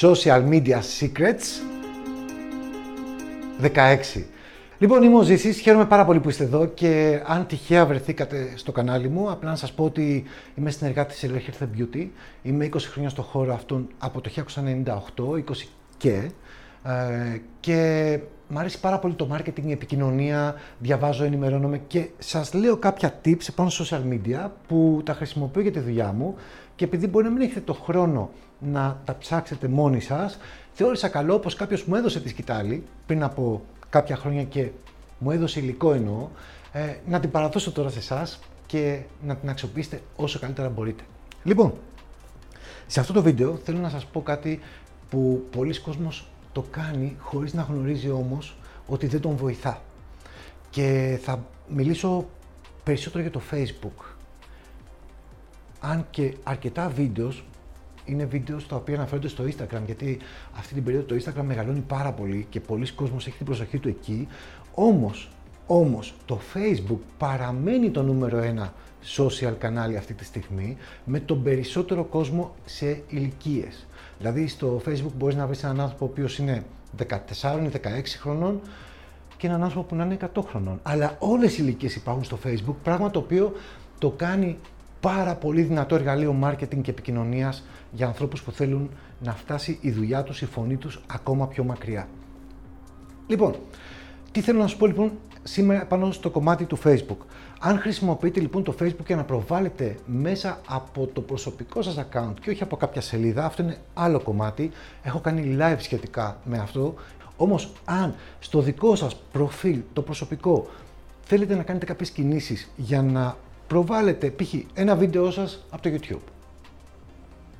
Social Media Secrets 16. Λοιπόν, είμαι ο Ζήσης, χαίρομαι πάρα πολύ που είστε εδώ και αν τυχαία βρεθήκατε στο κανάλι μου, απλά να σας πω ότι είμαι συνεργάτης της Ελεύθερη Beauty. Είμαι 20 χρόνια στο χώρο αυτόν από το 1998, 20 και, ε, και μου αρέσει πάρα πολύ το marketing, η επικοινωνία, διαβάζω, ενημερώνομαι και σας λέω κάποια tips πάνω στο social media που τα χρησιμοποιώ για τη δουλειά μου και επειδή μπορεί να μην έχετε το χρόνο να τα ψάξετε μόνοι σας, θεώρησα καλό όπως κάποιος μου έδωσε τη σκητάλη πριν από κάποια χρόνια και μου έδωσε υλικό εννοώ, ε, να την παραδώσω τώρα σε εσάς και να την αξιοποιήσετε όσο καλύτερα μπορείτε. Λοιπόν, σε αυτό το βίντεο θέλω να σας πω κάτι που πολλοί κόσμος το κάνει χωρίς να γνωρίζει όμως ότι δεν τον βοηθά. Και θα μιλήσω περισσότερο για το Facebook. Αν και αρκετά βίντεος είναι βίντεος τα οποία αναφέρονται στο Instagram, γιατί αυτή την περίοδο το Instagram μεγαλώνει πάρα πολύ και πολλοί κόσμος έχει την προσοχή του εκεί. Όμως, όμως το Facebook παραμένει το νούμερο ένα social κανάλι αυτή τη στιγμή με τον περισσότερο κόσμο σε ηλικίες. Δηλαδή στο Facebook μπορείς να βρεις έναν άνθρωπο ο οποίος είναι 14 ή 16 χρονών και έναν άνθρωπο που να είναι 100 χρονών. Αλλά όλες οι ηλικίες υπάρχουν στο Facebook, πράγμα το οποίο το κάνει πάρα πολύ δυνατό εργαλείο marketing και επικοινωνίας για ανθρώπους που θέλουν να φτάσει η δουλειά τους, η φωνή τους ακόμα πιο μακριά. Λοιπόν, τι θέλω να σου πω λοιπόν σήμερα πάνω στο κομμάτι του Facebook. Αν χρησιμοποιείτε λοιπόν το Facebook για να προβάλλετε μέσα από το προσωπικό σας account και όχι από κάποια σελίδα, αυτό είναι άλλο κομμάτι, έχω κάνει live σχετικά με αυτό, όμως αν στο δικό σας προφίλ, το προσωπικό, θέλετε να κάνετε κάποιες κινήσεις για να προβάλλετε π.χ. ένα βίντεο σας από το YouTube,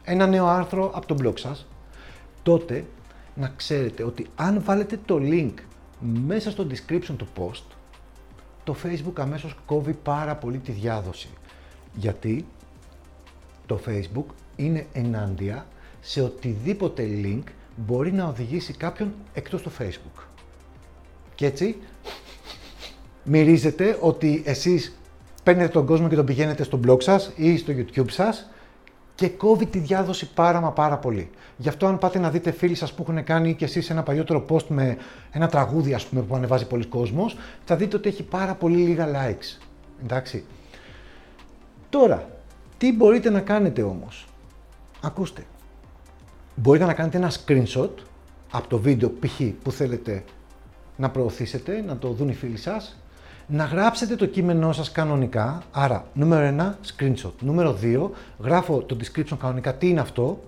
ένα νέο άρθρο από το blog σας, τότε να ξέρετε ότι αν βάλετε το link μέσα στο description του post, το Facebook αμέσως κόβει πάρα πολύ τη διάδοση. Γιατί το Facebook είναι ενάντια σε οτιδήποτε link μπορεί να οδηγήσει κάποιον εκτός του Facebook. Και έτσι μυρίζετε ότι εσείς παίρνετε τον κόσμο και τον πηγαίνετε στο blog σας ή στο YouTube σας και κόβει τη διάδοση πάρα μα πάρα πολύ. Γι' αυτό αν πάτε να δείτε φίλοι σας που έχουν κάνει και εσείς ένα παλιότερο post με ένα τραγούδι ας πούμε που ανεβάζει πολλοί κόσμος, θα δείτε ότι έχει πάρα πολύ λίγα likes. Εντάξει. Τώρα, τι μπορείτε να κάνετε όμως; Ακούστε. Μπορείτε να κάνετε ένα screenshot από το βίντεο π.χ. που θέλετε να προωθήσετε, να το δουν οι φίλοι σας να γράψετε το κείμενό σας κανονικά. Άρα, νούμερο 1, screenshot. Νούμερο 2, γράφω το description κανονικά, τι είναι αυτό.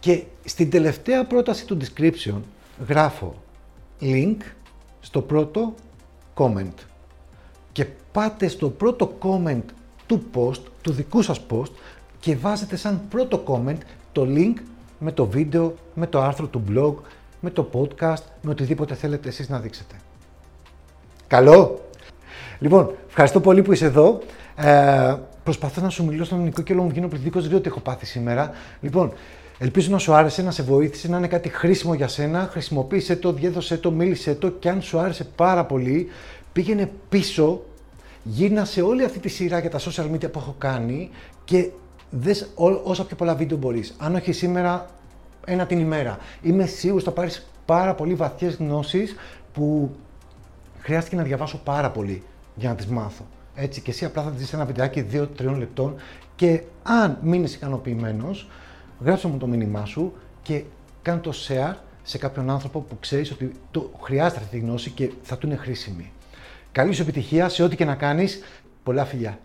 Και στην τελευταία πρόταση του description γράφω link στο πρώτο comment. Και πάτε στο πρώτο comment του post, του δικού σας post και βάζετε σαν πρώτο comment το link με το βίντεο, με το άρθρο του blog, με το podcast, με οτιδήποτε θέλετε εσείς να δείξετε. Καλό. Λοιπόν, ευχαριστώ πολύ που είσαι εδώ. Ε, προσπαθώ να σου μιλήσω στον ελληνικό και όλο μου βγαίνω πληθυντικός, δεν τι έχω πάθει σήμερα. Λοιπόν, ελπίζω να σου άρεσε, να σε βοήθησε, να είναι κάτι χρήσιμο για σένα. Χρησιμοποίησε το, διέδωσε το, μίλησε το και αν σου άρεσε πάρα πολύ, πήγαινε πίσω, γύρνα σε όλη αυτή τη σειρά για τα social media που έχω κάνει και δες όσα πιο πολλά βίντεο μπορείς. Αν όχι σήμερα, ένα την ημέρα. Είμαι σίγουρος θα πάρεις πάρα πολύ βαθιές γνώσεις που χρειάστηκε να διαβάσω πάρα πολύ για να τις μάθω. Έτσι, και εσύ απλά θα δεις ένα βιντεάκι 2-3 λεπτών και αν μείνεις ικανοποιημένος, γράψε μου το μήνυμά σου και κάνε το share σε κάποιον άνθρωπο που ξέρεις ότι το χρειάζεται αυτή τη γνώση και θα του είναι χρήσιμη. Καλή σου επιτυχία σε ό,τι και να κάνεις. Πολλά φιλιά.